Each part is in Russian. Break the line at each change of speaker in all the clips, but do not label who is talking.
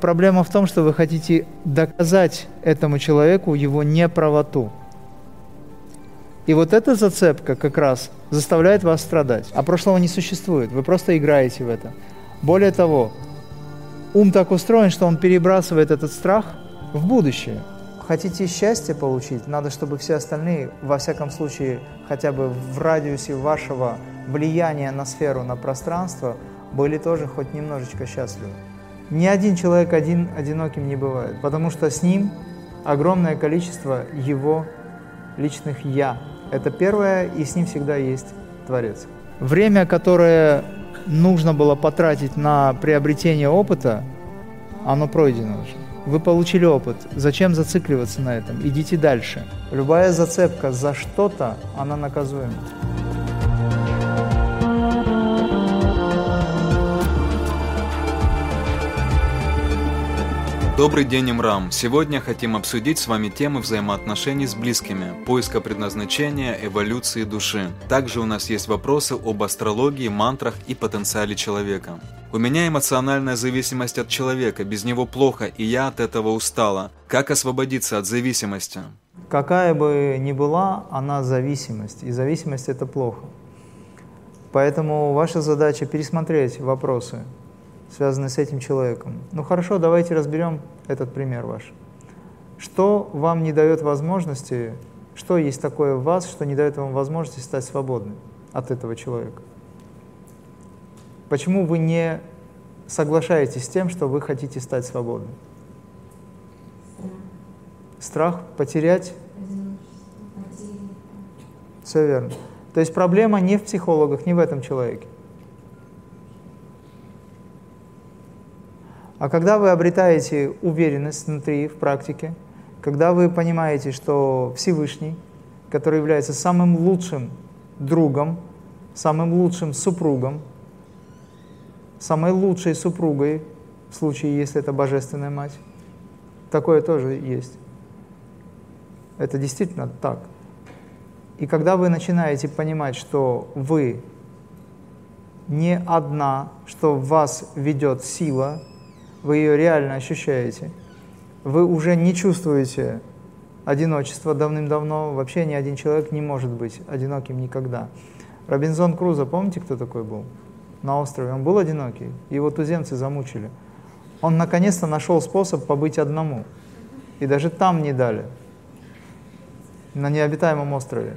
Проблема в том, что вы хотите доказать этому человеку его неправоту. И вот эта зацепка как раз заставляет вас страдать. А прошлого не существует, вы просто играете в это. Более того, ум так устроен, что он перебрасывает этот страх в будущее. Хотите счастье получить, надо, чтобы все остальные, во всяком случае, хотя бы в радиусе вашего влияния на сферу, на пространство, были тоже хоть немножечко счастливы. Ни один человек один одиноким не бывает, потому что с ним огромное количество его личных «я». Это первое, и с ним всегда есть Творец. Время, которое нужно было потратить на приобретение опыта, оно пройдено уже. Вы получили опыт. Зачем зацикливаться на этом? Идите дальше. Любая зацепка за что-то, она наказуема.
Добрый день, Имрам! Сегодня хотим обсудить с вами темы взаимоотношений с близкими, поиска предназначения, эволюции души. Также у нас есть вопросы об астрологии, мантрах и потенциале человека. У меня эмоциональная зависимость от человека, без него плохо, и я от этого устала. Как освободиться от зависимости?
Какая бы ни была, она зависимость, и зависимость – это плохо. Поэтому ваша задача пересмотреть вопросы, связанные с этим человеком. Ну хорошо, давайте разберем этот пример ваш. Что вам не дает возможности, что есть такое в вас, что не дает вам возможности стать свободным от этого человека? Почему вы не соглашаетесь с тем, что вы хотите стать свободным? Страх потерять? Все верно. То есть проблема не в психологах, не в этом человеке. А когда вы обретаете уверенность внутри, в практике, когда вы понимаете, что Всевышний, который является самым лучшим другом, самым лучшим супругом, самой лучшей супругой, в случае, если это божественная мать, такое тоже есть. Это действительно так. И когда вы начинаете понимать, что вы не одна, что вас ведет сила, вы ее реально ощущаете. Вы уже не чувствуете одиночество давным-давно. Вообще ни один человек не может быть одиноким никогда. Робинзон Крузо, помните, кто такой был? На острове. Он был одинокий. Его туземцы замучили. Он наконец-то нашел способ побыть одному. И даже там не дали. На необитаемом острове.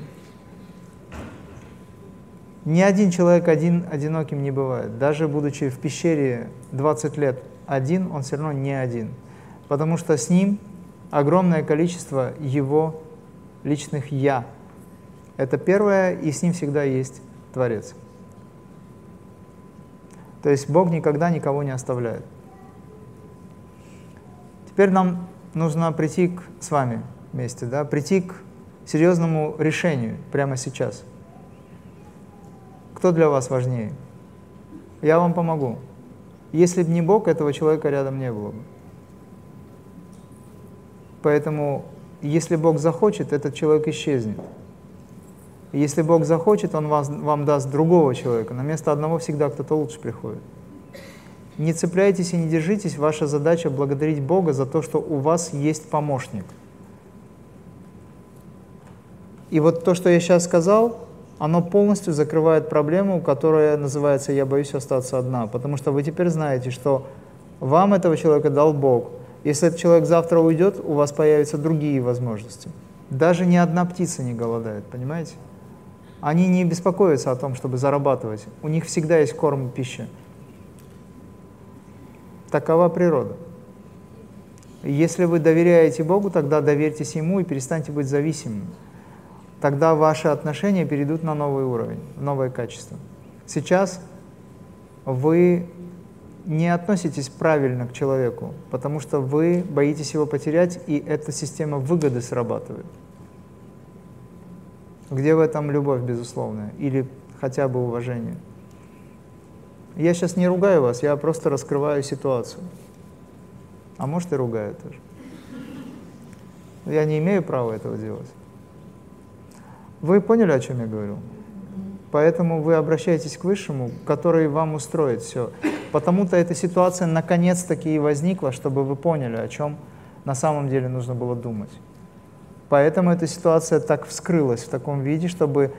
Ни один человек один одиноким не бывает. Даже будучи в пещере 20 лет один, он все равно не один. Потому что с ним огромное количество его личных «я». Это первое, и с ним всегда есть Творец. То есть Бог никогда никого не оставляет. Теперь нам нужно прийти к, с вами вместе, да, прийти к серьезному решению прямо сейчас. Кто для вас важнее? Я вам помогу. Если бы не Бог, этого человека рядом не было бы. Поэтому, если Бог захочет, этот человек исчезнет. если Бог захочет, Он вас, вам даст другого человека. На место одного всегда кто-то лучше приходит. Не цепляйтесь и не держитесь. Ваша задача благодарить Бога за то, что у вас есть помощник. И вот то, что я сейчас сказал, оно полностью закрывает проблему, которая называется «я боюсь остаться одна», потому что вы теперь знаете, что вам этого человека дал Бог. Если этот человек завтра уйдет, у вас появятся другие возможности. Даже ни одна птица не голодает, понимаете? Они не беспокоятся о том, чтобы зарабатывать. У них всегда есть корм и пища. Такова природа. Если вы доверяете Богу, тогда доверьтесь Ему и перестаньте быть зависимыми тогда ваши отношения перейдут на новый уровень, новое качество. Сейчас вы не относитесь правильно к человеку, потому что вы боитесь его потерять, и эта система выгоды срабатывает. Где в этом любовь, безусловная, или хотя бы уважение? Я сейчас не ругаю вас, я просто раскрываю ситуацию. А может и ругаю тоже. Я не имею права этого делать. Вы поняли, о чем я говорю? Поэтому вы обращаетесь к Высшему, который вам устроит все. Потому-то эта ситуация наконец-таки и возникла, чтобы вы поняли, о чем на самом деле нужно было думать. Поэтому эта ситуация так вскрылась в таком виде, чтобы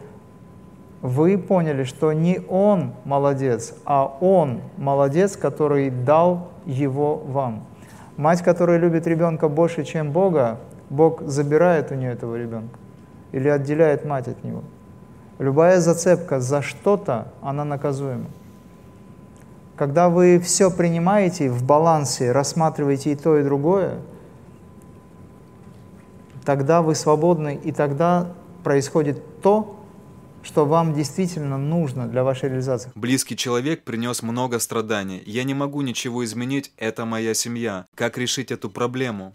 вы поняли, что не он молодец, а он молодец, который дал его вам. Мать, которая любит ребенка больше, чем Бога, Бог забирает у нее этого ребенка или отделяет мать от него. Любая зацепка за что-то, она наказуема. Когда вы все принимаете в балансе, рассматриваете и то, и другое, тогда вы свободны, и тогда происходит то, что вам действительно нужно для вашей реализации.
Близкий человек принес много страданий. Я не могу ничего изменить, это моя семья. Как решить эту проблему?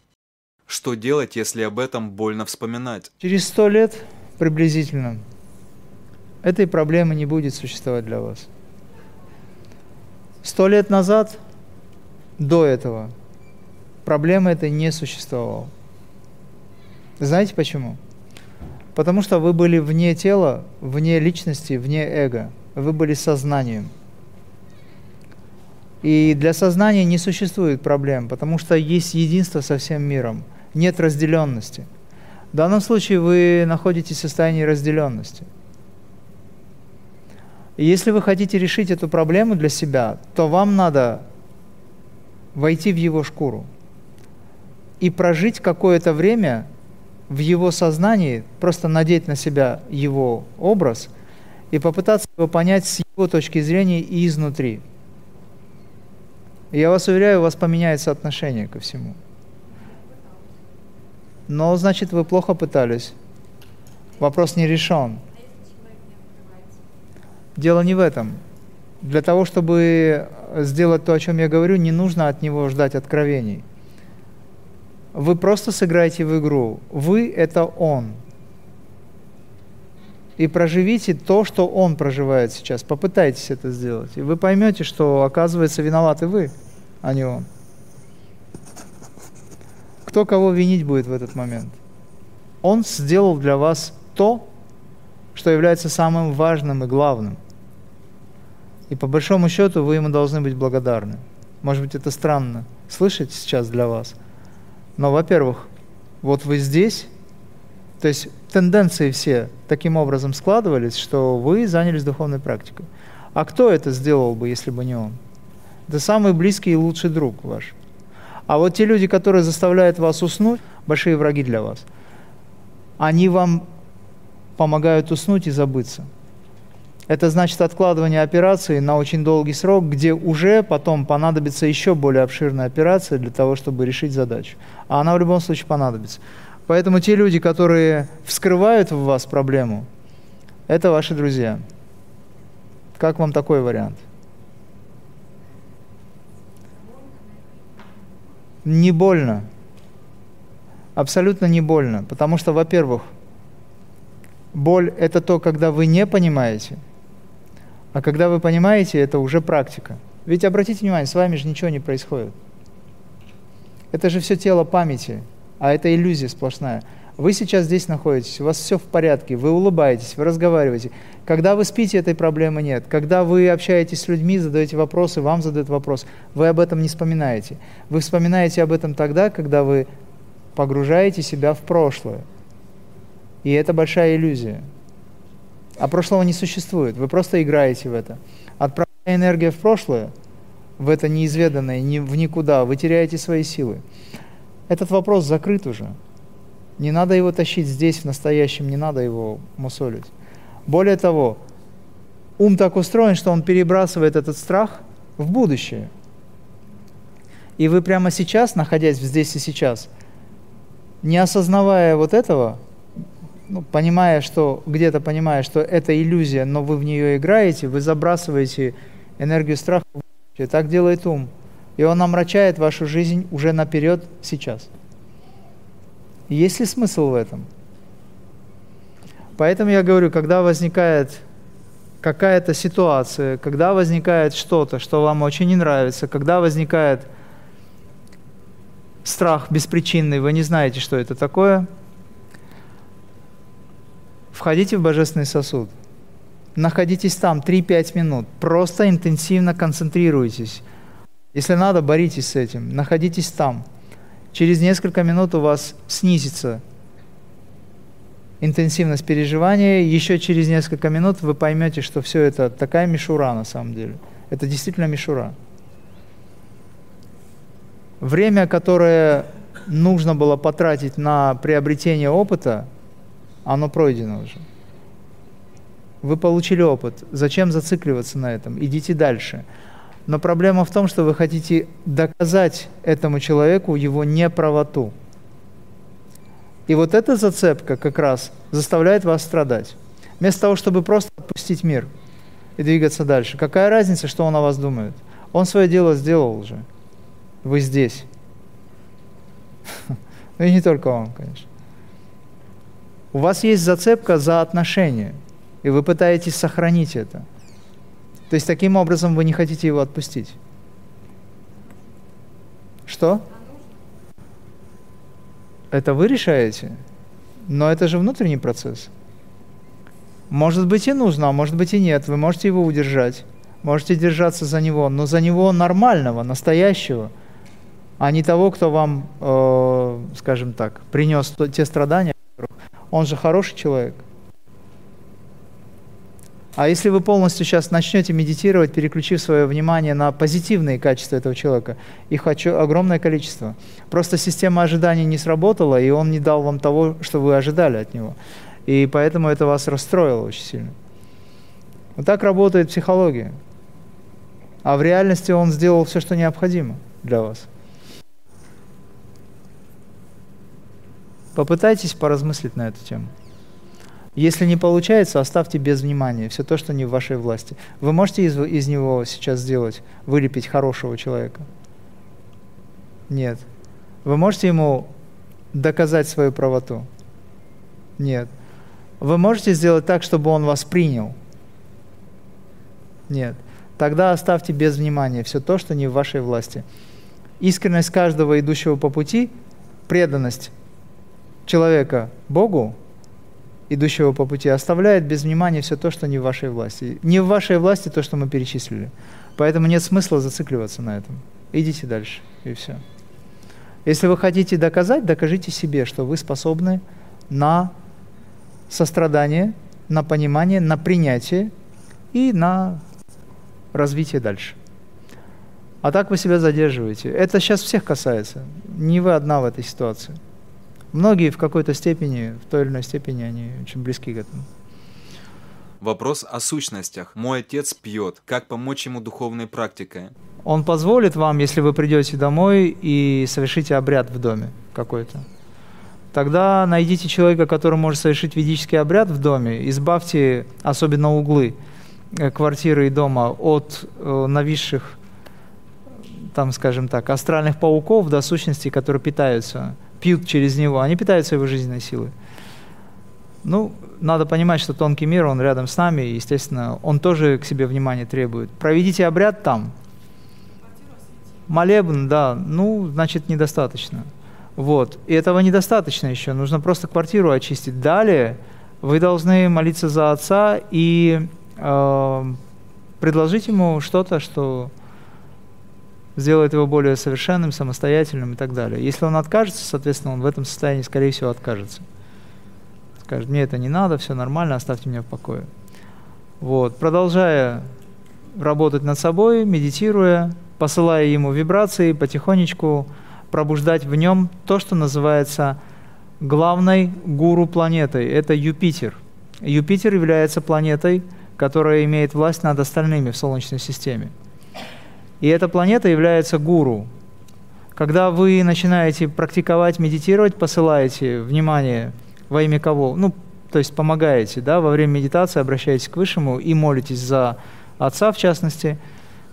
Что делать, если об этом больно вспоминать?
Через сто лет приблизительно этой проблемы не будет существовать для вас. Сто лет назад, до этого, проблемы этой не существовало. Знаете почему? Потому что вы были вне тела, вне личности, вне эго. Вы были сознанием. И для сознания не существует проблем, потому что есть единство со всем миром. Нет разделенности. В данном случае вы находитесь в состоянии разделенности – и если вы хотите решить эту проблему для себя, то вам надо войти в его шкуру и прожить какое-то время в его сознании, просто надеть на себя его образ и попытаться его понять с его точки зрения и изнутри. И я вас уверяю, у вас поменяется отношение ко всему. Но, значит, вы плохо пытались. Вопрос не решен. Дело не в этом. Для того, чтобы сделать то, о чем я говорю, не нужно от него ждать откровений. Вы просто сыграете в игру. Вы — это он. И проживите то, что он проживает сейчас. Попытайтесь это сделать. И вы поймете, что, оказывается, виноваты вы, а не он. Кто кого винить будет в этот момент? Он сделал для вас то, что является самым важным и главным – и по большому счету вы ему должны быть благодарны. Может быть, это странно слышать сейчас для вас. Но, во-первых, вот вы здесь, то есть тенденции все таким образом складывались, что вы занялись духовной практикой. А кто это сделал бы, если бы не он? Это самый близкий и лучший друг ваш. А вот те люди, которые заставляют вас уснуть, большие враги для вас, они вам помогают уснуть и забыться – это значит откладывание операции на очень долгий срок, где уже потом понадобится еще более обширная операция для того, чтобы решить задачу. А она в любом случае понадобится. Поэтому те люди, которые вскрывают в вас проблему, это ваши друзья. Как вам такой вариант? Не больно. Абсолютно не больно. Потому что, во-первых, боль – это то, когда вы не понимаете – а когда вы понимаете, это уже практика. Ведь обратите внимание, с вами же ничего не происходит. Это же все тело памяти, а это иллюзия сплошная. Вы сейчас здесь находитесь, у вас все в порядке, вы улыбаетесь, вы разговариваете. Когда вы спите, этой проблемы нет. Когда вы общаетесь с людьми, задаете вопросы, вам задают вопрос, вы об этом не вспоминаете. Вы вспоминаете об этом тогда, когда вы погружаете себя в прошлое. И это большая иллюзия. А прошлого не существует. Вы просто играете в это. Отправляя энергию в прошлое, в это неизведанное, в никуда, вы теряете свои силы. Этот вопрос закрыт уже. Не надо его тащить здесь, в настоящем, не надо его мусолить. Более того, ум так устроен, что он перебрасывает этот страх в будущее. И вы прямо сейчас, находясь здесь и сейчас, не осознавая вот этого, ну, понимая, что где-то понимая, что это иллюзия, но вы в нее играете, вы забрасываете энергию страха. Так делает ум. И он омрачает вашу жизнь уже наперед сейчас. Есть ли смысл в этом? Поэтому я говорю, когда возникает какая-то ситуация, когда возникает что-то, что вам очень не нравится, когда возникает страх беспричинный, вы не знаете, что это такое – Входите в божественный сосуд. находитесь там 3-5 минут, просто интенсивно концентрируйтесь. Если надо, боритесь с этим, находитесь там. Через несколько минут у вас снизится интенсивность переживания, еще через несколько минут вы поймете, что все это такая мишура на самом деле. Это действительно мишура. Время, которое нужно было потратить на приобретение опыта, оно пройдено уже. Вы получили опыт. Зачем зацикливаться на этом? Идите дальше. Но проблема в том, что вы хотите доказать этому человеку его неправоту. И вот эта зацепка как раз заставляет вас страдать. Вместо того, чтобы просто отпустить мир и двигаться дальше. Какая разница, что он о вас думает? Он свое дело сделал уже. Вы здесь. Ну и не только он, конечно. У вас есть зацепка за отношения, и вы пытаетесь сохранить это. То есть таким образом вы не хотите его отпустить. Что? Это вы решаете, но это же внутренний процесс. Может быть и нужно, а может быть и нет. Вы можете его удержать, можете держаться за него, но за него нормального, настоящего – а не того, кто вам, э, скажем так, принес те страдания. Он же хороший человек. А если вы полностью сейчас начнете медитировать, переключив свое внимание на позитивные качества этого человека, их огромное количество. Просто система ожиданий не сработала, и он не дал вам того, что вы ожидали от него. И поэтому это вас расстроило очень сильно. Вот так работает психология. А в реальности он сделал все, что необходимо для вас. Попытайтесь поразмыслить на эту тему. Если не получается, оставьте без внимания все то, что не в вашей власти. Вы можете из, из него сейчас сделать, вылепить хорошего человека? Нет. Вы можете ему доказать свою правоту? Нет. Вы можете сделать так, чтобы он вас принял? Нет. Тогда оставьте без внимания все то, что не в вашей власти. Искренность каждого идущего по пути, преданность человека Богу, идущего по пути, оставляет без внимания все то, что не в вашей власти. Не в вашей власти то, что мы перечислили. Поэтому нет смысла зацикливаться на этом. Идите дальше, и все. Если вы хотите доказать, докажите себе, что вы способны на сострадание, на понимание, на принятие и на развитие дальше. А так вы себя задерживаете. Это сейчас всех касается. Не вы одна в этой ситуации. Многие в какой-то степени, в той или иной степени, они очень близки к этому.
Вопрос о сущностях. Мой отец пьет. Как помочь ему духовной практикой?
Он позволит вам, если вы придете домой и совершите обряд в доме какой-то. Тогда найдите человека, который может совершить ведический обряд в доме, избавьте особенно углы э, квартиры и дома от э, нависших, там, скажем так, астральных пауков, до сущностей, которые питаются пьют через него, они питаются его жизненной силой. Ну, надо понимать, что тонкий мир, он рядом с нами, и, естественно, он тоже к себе внимания требует. Проведите обряд там. Молебн, да, ну, значит, недостаточно. Вот. И этого недостаточно еще. Нужно просто квартиру очистить. Далее вы должны молиться за отца и э, предложить ему что-то, что сделает его более совершенным, самостоятельным и так далее. Если он откажется, соответственно, он в этом состоянии, скорее всего, откажется. Скажет, мне это не надо, все нормально, оставьте меня в покое. Вот. Продолжая работать над собой, медитируя, посылая ему вибрации, потихонечку пробуждать в нем то, что называется главной гуру планетой. Это Юпитер. Юпитер является планетой, которая имеет власть над остальными в Солнечной системе. И эта планета является гуру. Когда вы начинаете практиковать, медитировать, посылаете внимание во имя кого? Ну, то есть помогаете, да, во время медитации обращаетесь к Высшему и молитесь за Отца, в частности,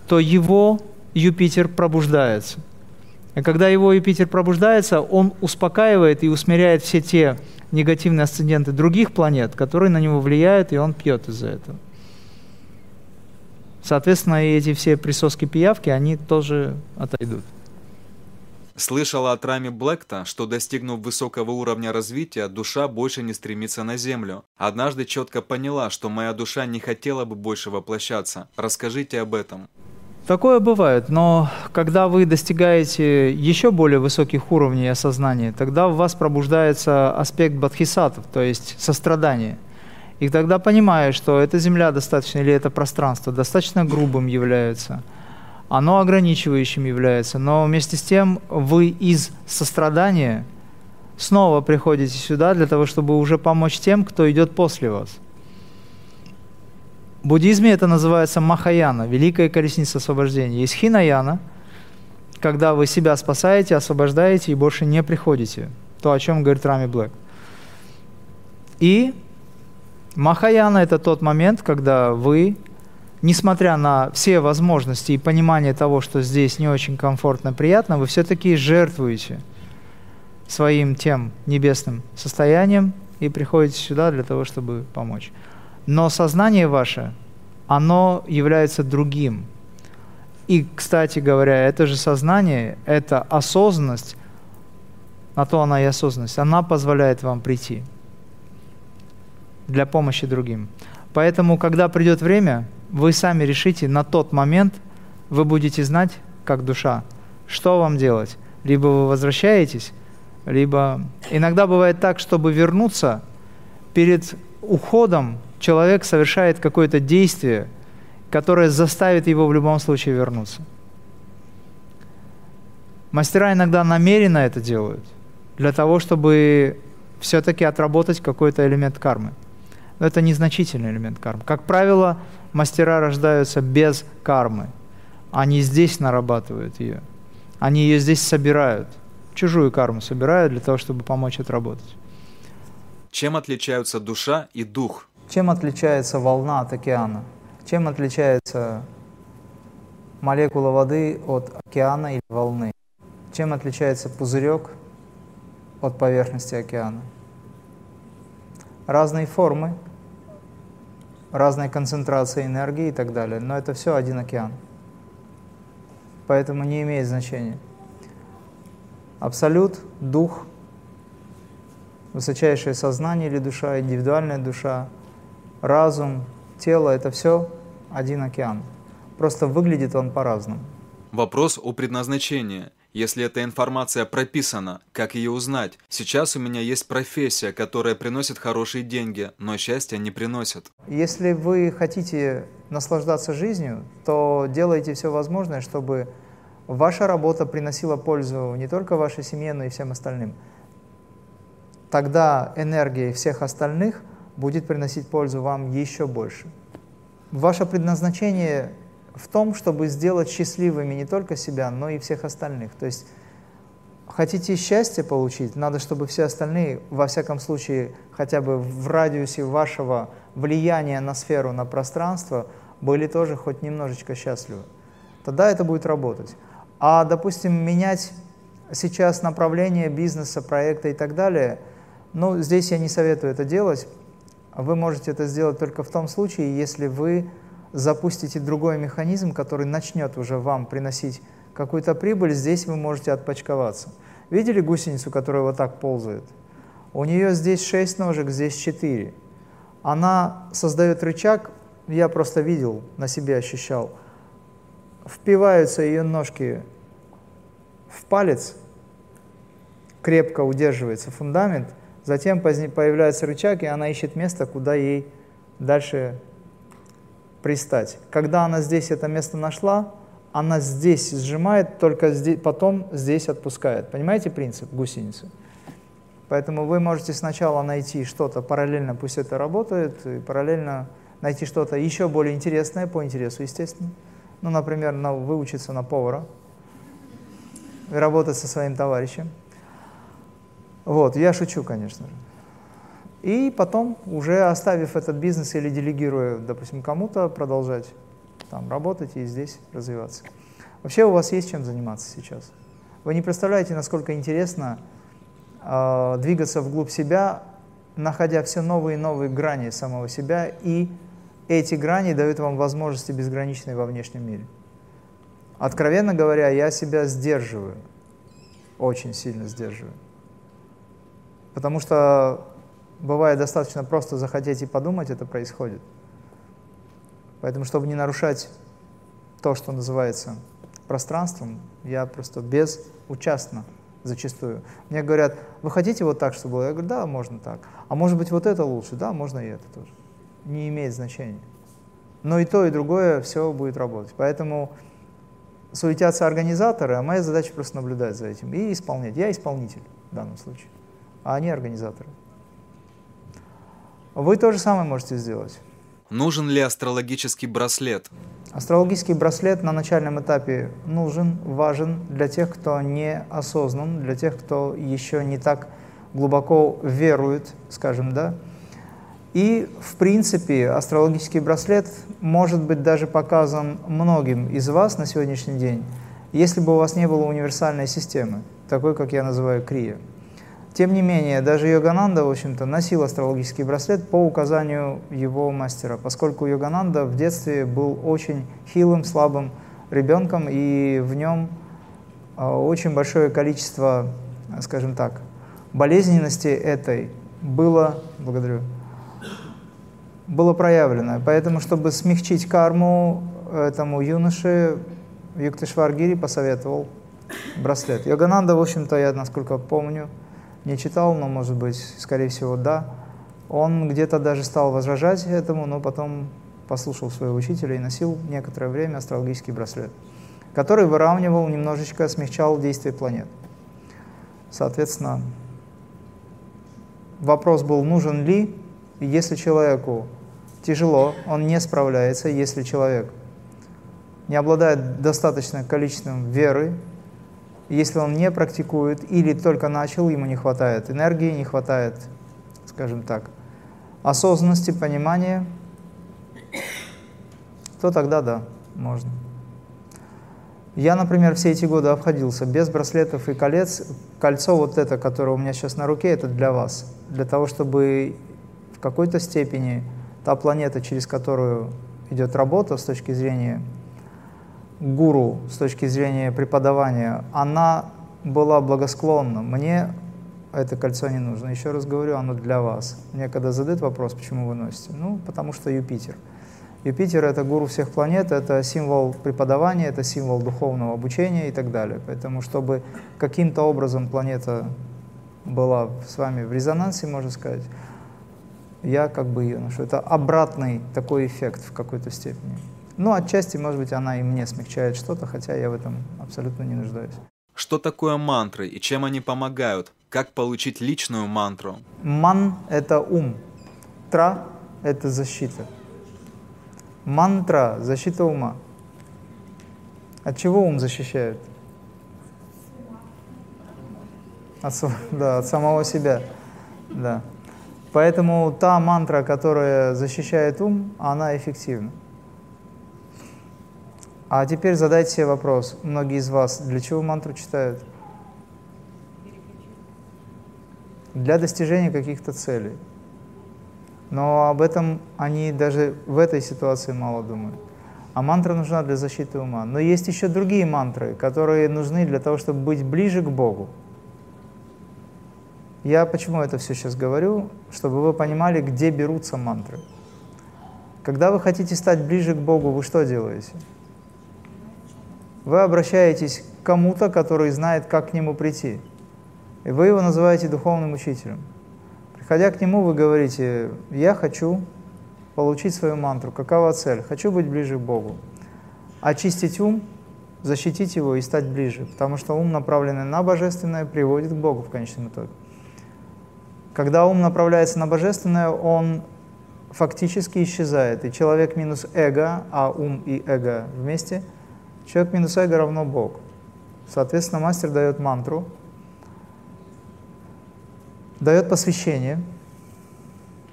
то его Юпитер пробуждается. И когда его Юпитер пробуждается, он успокаивает и усмиряет все те негативные асценденты других планет, которые на него влияют, и он пьет из-за этого. Соответственно, и эти все присоски пиявки, они тоже отойдут.
Слышала от Рами Блэкта, что достигнув высокого уровня развития, душа больше не стремится на Землю. Однажды четко поняла, что моя душа не хотела бы больше воплощаться. Расскажите об этом.
Такое бывает, но когда вы достигаете еще более высоких уровней осознания, тогда в вас пробуждается аспект бодхисаттв, то есть сострадание. И тогда понимаешь, что эта земля достаточно, или это пространство достаточно грубым является, оно ограничивающим является, но вместе с тем вы из сострадания снова приходите сюда для того, чтобы уже помочь тем, кто идет после вас – в буддизме это называется Махаяна, великая колесница освобождения. Есть Хинаяна, когда вы себя спасаете, освобождаете и больше не приходите. То, о чем говорит Рами Блэк. И Махаяна – это тот момент, когда вы, несмотря на все возможности и понимание того, что здесь не очень комфортно, приятно, вы все-таки жертвуете своим тем небесным состоянием и приходите сюда для того, чтобы помочь. Но сознание ваше, оно является другим. И, кстати говоря, это же сознание, это осознанность, на то она и осознанность, она позволяет вам прийти для помощи другим. Поэтому, когда придет время, вы сами решите, на тот момент вы будете знать, как душа, что вам делать. Либо вы возвращаетесь, либо... Иногда бывает так, чтобы вернуться, перед уходом человек совершает какое-то действие, которое заставит его в любом случае вернуться. Мастера иногда намеренно это делают, для того, чтобы все-таки отработать какой-то элемент кармы. Но это незначительный элемент кармы. Как правило, мастера рождаются без кармы. Они здесь нарабатывают ее. Они ее здесь собирают. Чужую карму собирают для того, чтобы помочь отработать.
Чем отличаются душа и дух?
Чем отличается волна от океана? Чем отличается молекула воды от океана или волны? Чем отличается пузырек от поверхности океана? Разные формы, разные концентрации энергии и так далее, но это все один океан. Поэтому не имеет значения. Абсолют, дух, высочайшее сознание или душа, индивидуальная душа, разум, тело – это все один океан. Просто выглядит он по-разному.
Вопрос о предназначении. Если эта информация прописана, как ее узнать? Сейчас у меня есть профессия, которая приносит хорошие деньги, но счастья не приносит.
Если вы хотите наслаждаться жизнью, то делайте все возможное, чтобы ваша работа приносила пользу не только вашей семье, но и всем остальным. Тогда энергия всех остальных – будет приносить пользу вам еще больше. Ваше предназначение в том, чтобы сделать счастливыми не только себя, но и всех остальных. То есть хотите счастье получить, надо, чтобы все остальные, во всяком случае, хотя бы в радиусе вашего влияния на сферу, на пространство, были тоже хоть немножечко счастливы. Тогда это будет работать. А, допустим, менять сейчас направление бизнеса, проекта и так далее, ну, здесь я не советую это делать, вы можете это сделать только в том случае, если вы запустите другой механизм, который начнет уже вам приносить какую-то прибыль, здесь вы можете отпочковаться. Видели гусеницу, которая вот так ползает? У нее здесь 6 ножек, здесь 4. Она создает рычаг, я просто видел, на себе ощущал. Впиваются ее ножки в палец, крепко удерживается фундамент – Затем появляется рычаг, и она ищет место, куда ей дальше пристать. Когда она здесь это место нашла, она здесь сжимает, только здесь, потом здесь отпускает. Понимаете принцип гусеницы? Поэтому вы можете сначала найти что-то параллельно, пусть это работает, и параллельно найти что-то еще более интересное, по интересу, естественно. Ну, например, на, выучиться на повара и работать со своим товарищем. Вот, я шучу, конечно же. И потом, уже оставив этот бизнес или делегируя, допустим, кому-то, продолжать там работать и здесь развиваться. Вообще у вас есть чем заниматься сейчас. Вы не представляете, насколько интересно э, двигаться вглубь себя, находя все новые и новые грани самого себя, и эти грани дают вам возможности безграничной во внешнем мире. Откровенно говоря, я себя сдерживаю очень сильно сдерживает. Потому что бывает достаточно просто захотеть и подумать, это происходит. Поэтому, чтобы не нарушать то, что называется пространством, я просто безучастно зачастую. Мне говорят, вы хотите вот так, чтобы было? Я говорю, да, можно так. А может быть, вот это лучше? Да, можно и это тоже. Не имеет значения. Но и то, и другое все будет работать. Поэтому суетятся организаторы, а моя задача просто наблюдать за этим и исполнять. Я исполнитель в данном случае, а они организаторы. Вы то же самое можете сделать.
Нужен ли астрологический браслет?
Астрологический браслет на начальном этапе нужен, важен для тех, кто не осознан, для тех, кто еще не так глубоко верует, скажем, да. И, в принципе, астрологический браслет может быть даже показан многим из вас на сегодняшний день, если бы у вас не было универсальной системы, такой, как я называю, крия. Тем не менее, даже Йогананда, в общем-то, носил астрологический браслет по указанию его мастера, поскольку Йогананда в детстве был очень хилым, слабым ребенком, и в нем а, очень большое количество, скажем так, болезненности этой было, благодарю, было проявлено. Поэтому, чтобы смягчить карму этому юноше, Юктышваргири посоветовал браслет. Йогананда, в общем-то, я, насколько помню, не читал, но, может быть, скорее всего, да. Он где-то даже стал возражать этому, но потом послушал своего учителя и носил некоторое время астрологический браслет, который выравнивал, немножечко смягчал действие планет. Соответственно, вопрос был, нужен ли, если человеку тяжело, он не справляется, если человек не обладает достаточным количеством веры, если он не практикует или только начал, ему не хватает энергии, не хватает, скажем так, осознанности, понимания, то тогда да, можно. Я, например, все эти годы обходился без браслетов и колец. Кольцо вот это, которое у меня сейчас на руке, это для вас. Для того, чтобы в какой-то степени та планета, через которую идет работа с точки зрения гуру с точки зрения преподавания, она была благосклонна. Мне это кольцо не нужно. Еще раз говорю, оно для вас. Мне когда задают вопрос, почему вы носите, ну, потому что Юпитер. Юпитер — это гуру всех планет, это символ преподавания, это символ духовного обучения и так далее. Поэтому, чтобы каким-то образом планета была с вами в резонансе, можно сказать, я как бы ее ношу. Это обратный такой эффект в какой-то степени. Ну, отчасти, может быть, она и мне смягчает что-то, хотя я в этом абсолютно не нуждаюсь.
Что такое мантры и чем они помогают? Как получить личную мантру?
Ман — это ум. Тра — это защита. Мантра — защита ума. От чего ум защищает? От, да, от самого себя. Да. Поэтому та мантра, которая защищает ум, она эффективна. А теперь задайте себе вопрос, многие из вас, для чего мантру читают? Для достижения каких-то целей. Но об этом они даже в этой ситуации мало думают. А мантра нужна для защиты ума. Но есть еще другие мантры, которые нужны для того, чтобы быть ближе к Богу. Я почему это все сейчас говорю? Чтобы вы понимали, где берутся мантры. Когда вы хотите стать ближе к Богу, вы что делаете? Вы обращаетесь к кому-то, который знает, как к нему прийти. И вы его называете духовным учителем. Приходя к нему, вы говорите, я хочу получить свою мантру. Какова цель? Хочу быть ближе к Богу. Очистить ум, защитить его и стать ближе. Потому что ум, направленный на божественное, приводит к Богу в конечном итоге. Когда ум направляется на божественное, он фактически исчезает. И человек минус эго, а ум и эго вместе – Человек минус эго равно Бог. Соответственно, мастер дает мантру, дает посвящение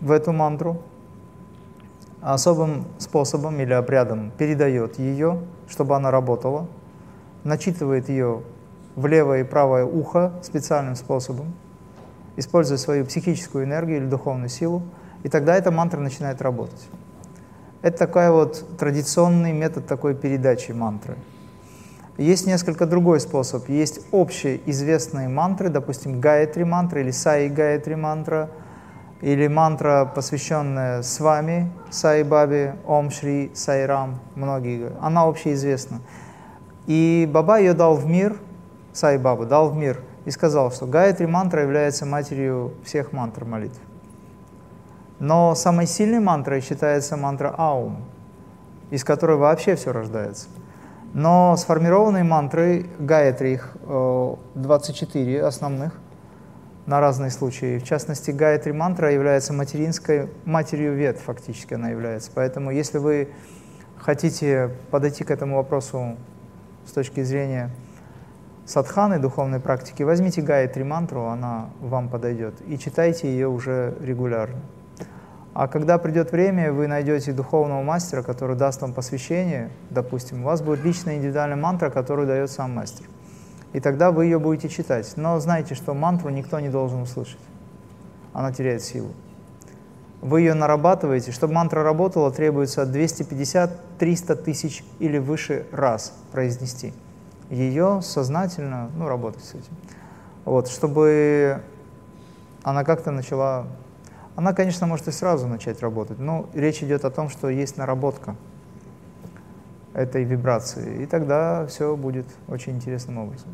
в эту мантру, особым способом или обрядом передает ее, чтобы она работала, начитывает ее в левое и правое ухо специальным способом, используя свою психическую энергию или духовную силу, и тогда эта мантра начинает работать. Это такой вот традиционный метод такой передачи мантры. Есть несколько другой способ. Есть общие известные мантры, допустим, Гаятри мантра или Саи Гаятри мантра, или мантра, посвященная с вами, Саи Баби, Ом Шри, Сай Рам, многие. Она общеизвестна. И Баба ее дал в мир, Сай Баба дал в мир, и сказал, что Гаятри мантра является матерью всех мантр молитв. Но самой сильной мантрой считается мантра Аум, из которой вообще все рождается – но сформированные мантры Гаятри, их 24 э, основных на разные случаи. В частности, Гаятри мантра является материнской, матерью вет фактически она является. Поэтому если вы хотите подойти к этому вопросу с точки зрения садханы, духовной практики, возьмите Гаятри мантру, она вам подойдет, и читайте ее уже регулярно. А когда придет время, вы найдете духовного мастера, который даст вам посвящение, допустим, у вас будет личная индивидуальная мантра, которую дает сам мастер. И тогда вы ее будете читать. Но знайте, что мантру никто не должен услышать. Она теряет силу. Вы ее нарабатываете. Чтобы мантра работала, требуется 250-300 тысяч или выше раз произнести. Ее сознательно, ну, работать с этим. Вот, чтобы она как-то начала она, конечно, может и сразу начать работать, но речь идет о том, что есть наработка этой вибрации, и тогда все будет очень интересным образом.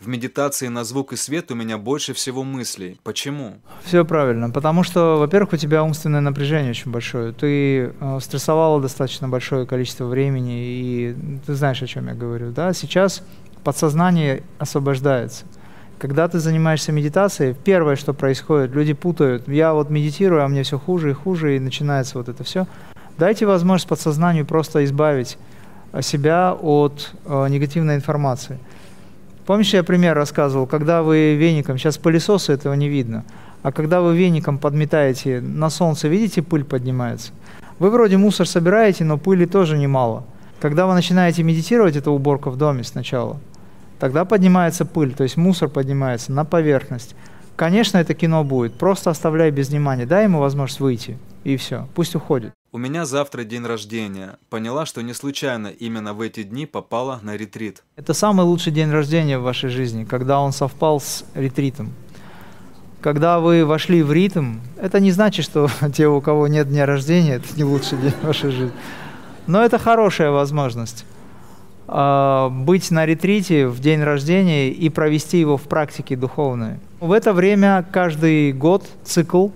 В медитации на звук и свет у меня больше всего мыслей. Почему?
Все правильно. Потому что, во-первых, у тебя умственное напряжение очень большое. Ты э, стрессовала достаточно большое количество времени, и ты знаешь, о чем я говорю. Да? Сейчас подсознание освобождается. Когда ты занимаешься медитацией, первое, что происходит, люди путают. Я вот медитирую, а мне все хуже и хуже, и начинается вот это все. Дайте возможность подсознанию просто избавить себя от э, негативной информации. Помнишь, я пример рассказывал, когда вы веником, сейчас пылесосы этого не видно, а когда вы веником подметаете на солнце, видите, пыль поднимается. Вы вроде мусор собираете, но пыли тоже немало. Когда вы начинаете медитировать, это уборка в доме сначала – тогда поднимается пыль, то есть мусор поднимается на поверхность. Конечно, это кино будет, просто оставляй без внимания, дай ему возможность выйти, и все, пусть уходит.
У меня завтра день рождения. Поняла, что не случайно именно в эти дни попала на ретрит.
Это самый лучший день рождения в вашей жизни, когда он совпал с ретритом. Когда вы вошли в ритм, это не значит, что те, у кого нет дня рождения, это не лучший день вашей жизни. Но это хорошая возможность. А, быть на ретрите в день рождения и провести его в практике духовной. В это время каждый год цикл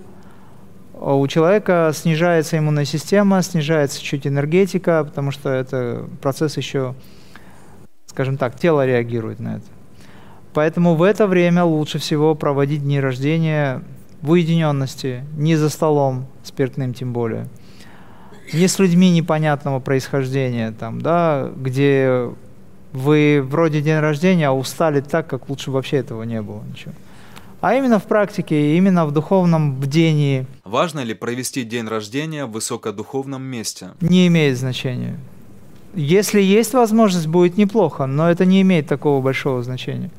а, у человека снижается иммунная система, снижается чуть энергетика, потому что это процесс еще, скажем так, тело реагирует на это. Поэтому в это время лучше всего проводить дни рождения в уединенности, не за столом спиртным тем более – не с людьми непонятного происхождения, там, да, где вы вроде день рождения, а устали так, как лучше вообще этого не было ничего. А именно в практике, именно в духовном бдении.
Важно ли провести день рождения в высокодуховном месте?
Не имеет значения. Если есть возможность, будет неплохо, но это не имеет такого большого значения.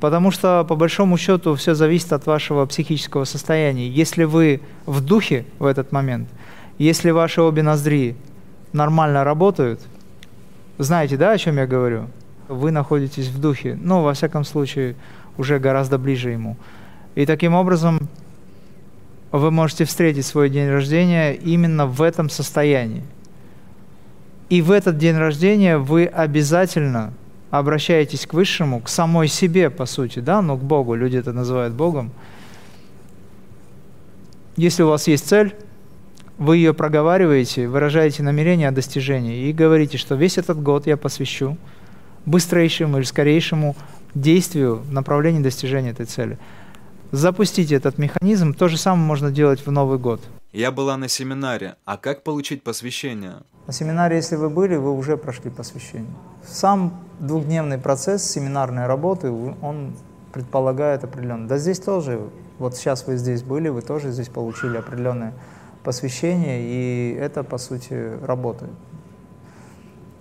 Потому что, по большому счету, все зависит от вашего психического состояния. Если вы в духе в этот момент – если ваши обе ноздри нормально работают, знаете, да, о чем я говорю? Вы находитесь в духе, ну, во всяком случае, уже гораздо ближе ему. И таким образом вы можете встретить свой день рождения именно в этом состоянии. И в этот день рождения вы обязательно обращаетесь к Высшему, к самой себе, по сути, да, ну, к Богу, люди это называют Богом. Если у вас есть цель, вы ее проговариваете, выражаете намерение о достижении и говорите, что весь этот год я посвящу быстрейшему или скорейшему действию в направлении достижения этой цели. Запустите этот механизм, то же самое можно делать в Новый год.
Я была на семинаре, а как получить посвящение?
На семинаре, если вы были, вы уже прошли посвящение. Сам двухдневный процесс семинарной работы, он предполагает определенно. Да здесь тоже, вот сейчас вы здесь были, вы тоже здесь получили определенное посвящение, и это, по сути, работает.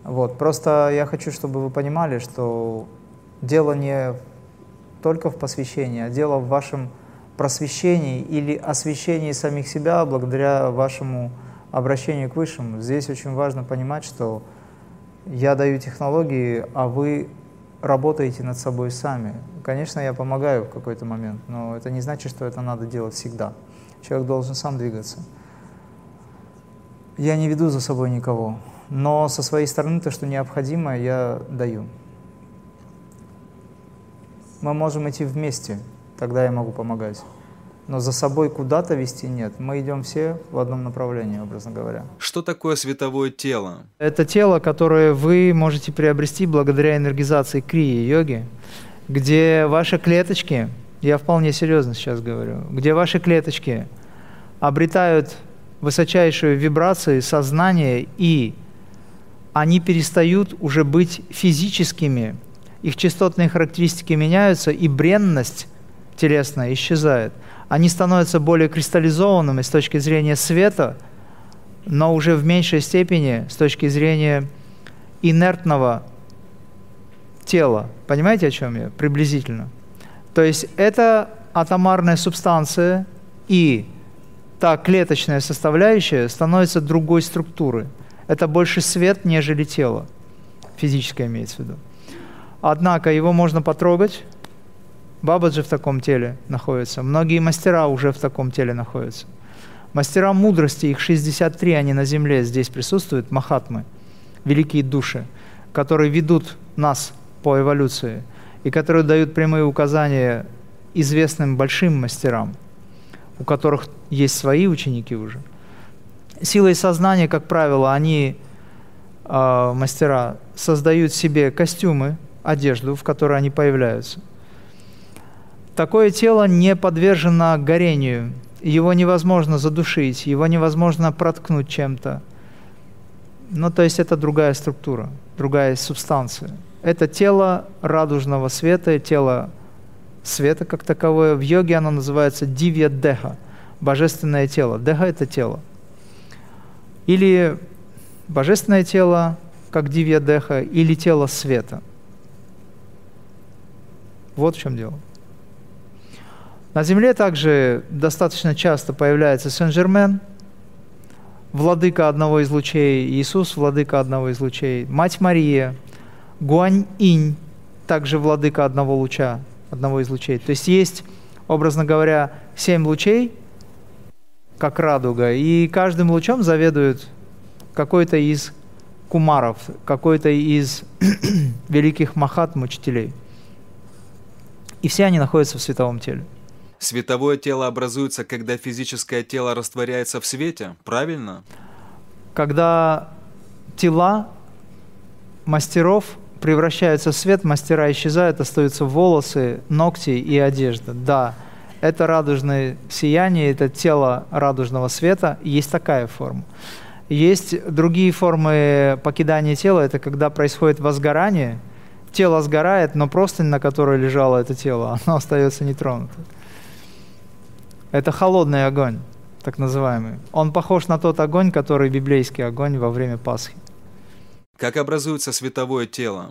Вот. Просто я хочу, чтобы вы понимали, что дело не только в посвящении, а дело в вашем просвещении или освещении самих себя благодаря вашему обращению к Высшему. Здесь очень важно понимать, что Я даю технологии, а вы работаете над собой сами. Конечно, я помогаю в какой-то момент, но это не значит, что это надо делать всегда. Человек должен сам двигаться. Я не веду за собой никого, но со своей стороны то, что необходимо, я даю. Мы можем идти вместе, тогда я могу помогать. Но за собой куда-то вести нет. Мы идем все в одном направлении, образно говоря.
Что такое световое тело?
Это тело, которое вы можете приобрести благодаря энергизации крии йоги, где ваши клеточки, я вполне серьезно сейчас говорю, где ваши клеточки обретают высочайшую вибрацию сознания и они перестают уже быть физическими, их частотные характеристики меняются, и бренность телесная исчезает. Они становятся более кристаллизованными с точки зрения света, но уже в меньшей степени с точки зрения инертного тела. Понимаете, о чем я? Приблизительно. То есть это атомарная субстанция и та клеточная составляющая становится другой структуры. Это больше свет, нежели тело. Физическое имеется в виду. Однако его можно потрогать. Бабаджи в таком теле находится. Многие мастера уже в таком теле находятся. Мастера мудрости, их 63, они на земле здесь присутствуют, махатмы, великие души, которые ведут нас по эволюции и которые дают прямые указания известным большим мастерам, у которых есть свои ученики уже. Силой сознания, как правило, они, э, мастера, создают себе костюмы, одежду, в которой они появляются. Такое тело не подвержено горению, его невозможно задушить, его невозможно проткнуть чем-то. Ну, то есть это другая структура, другая субстанция. Это тело радужного света, тело света как таковое. В йоге оно называется дивья деха, божественное тело. Деха – это тело. Или божественное тело, как дивья деха, или тело света – вот в чем дело. На Земле также достаточно часто появляется Сен-Жермен, владыка одного из лучей, Иисус, владыка одного из лучей, Мать Мария, Гуань-инь, также владыка одного луча, одного из лучей. То есть есть, образно говоря, семь лучей, как радуга, и каждым лучом заведует какой-то из кумаров, какой-то из великих махатм учителей – и все они находятся в световом теле.
Световое тело образуется, когда физическое тело растворяется в свете, правильно?
Когда тела мастеров превращаются в свет, мастера исчезают, остаются волосы, ногти и одежда. Да, это радужное сияние, это тело радужного света, есть такая форма. Есть другие формы покидания тела, это когда происходит возгорание – тело сгорает, но простынь, на которой лежало это тело, оно остается нетронутым. Это холодный огонь, так называемый. Он похож на тот огонь, который библейский огонь во время Пасхи.
Как образуется световое тело?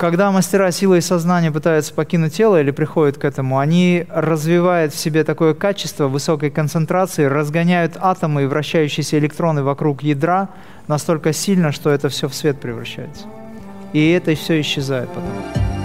Когда мастера силы и сознания пытаются покинуть тело или приходят к этому, они развивают в себе такое качество высокой концентрации, разгоняют атомы и вращающиеся электроны вокруг ядра настолько сильно, что это все в свет превращается. И это все исчезает потом.